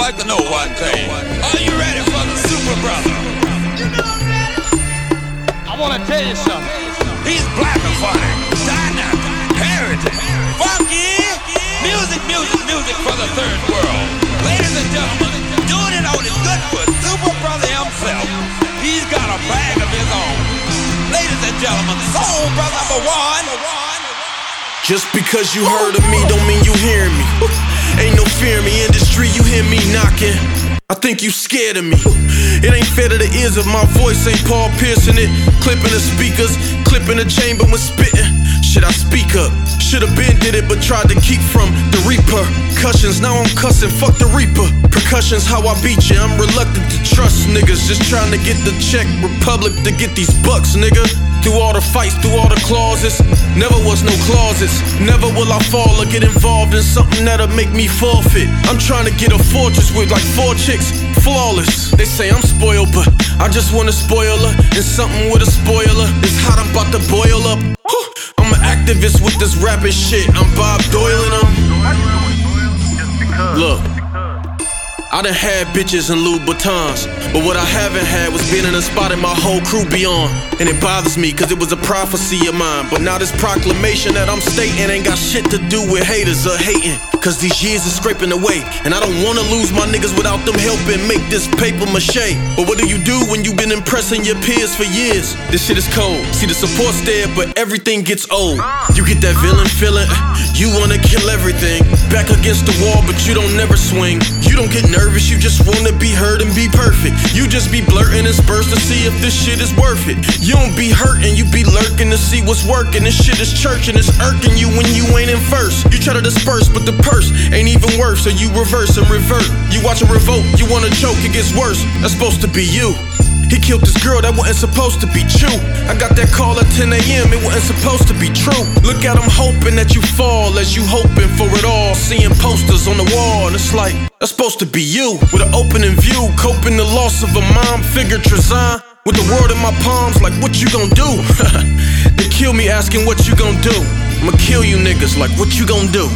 like to know one thing. Are you ready for the Super Brother? You know I'm ready. I want to tell you something. He's black and funny, dynamic, heritage, funky, music, music, music for the third world. Ladies and gentlemen, doing it on his good foot, Super Brother himself. He's got a bag of his own. Ladies and gentlemen, Soul Brother number one. Just because you heard of me don't mean you hear me. Ain't no fear in me, industry, you hear me knocking. I think you scared of me. It ain't fair to the ears of my voice, ain't Paul piercing it. Clipping the speakers, clipping the chamber when spitting. Should I speak up? Should've been did it, but tried to keep from the reaper. Cushions, now I'm cussing, fuck the reaper. Percussions, how I beat you. I'm reluctant to trust niggas, just trying to get the check. Republic to get these bucks, nigga. Through all the fights, through all the clauses, never was no closets. Never will I fall or get involved in something that'll make me forfeit. I'm trying to get a fortress with like four chicks, flawless. They say I'm spoiled, but I just want a spoiler and something with a spoiler. It's hot, I'm about to boil up. I'm an activist with this rapping shit. I'm Bob Doyle and I'm. I done had bitches and Louboutins, but what I haven't had was being in a spot and my whole crew be on. And it bothers me, cause it was a prophecy of mine. But now this proclamation that I'm stating ain't got shit to do with haters or hating. Cause these years are scraping away, and I don't wanna lose my niggas without them helping make this paper mache. But what do you do when you've been impressing your peers for years? This shit is cold. See, the support's there, but everything gets old. You get that villain feeling, you wanna kill everything. Back against the wall, but you don't never swing. You don't get nervous, you just wanna be heard and be perfect. You just be blurting and spurs to see if this shit is worth it. You don't be hurting, you be lurking to see what's working. This shit is church and it's irking you when you ain't in first. You try to disperse, but the ain't even worse, so you reverse and revert. You watch a revolt, you wanna choke, it gets worse. That's supposed to be you. He killed this girl that wasn't supposed to be true. I got that call at 10 a.m., it wasn't supposed to be true. Look at him hoping that you fall as you hoping for it all. Seeing posters on the wall, and it's like, that's supposed to be you. With an opening view, coping the loss of a mom figure, Trezan. With the world in my palms, like, what you gonna do? they kill me asking what you gonna do. I'ma kill you niggas, like, what you gonna do?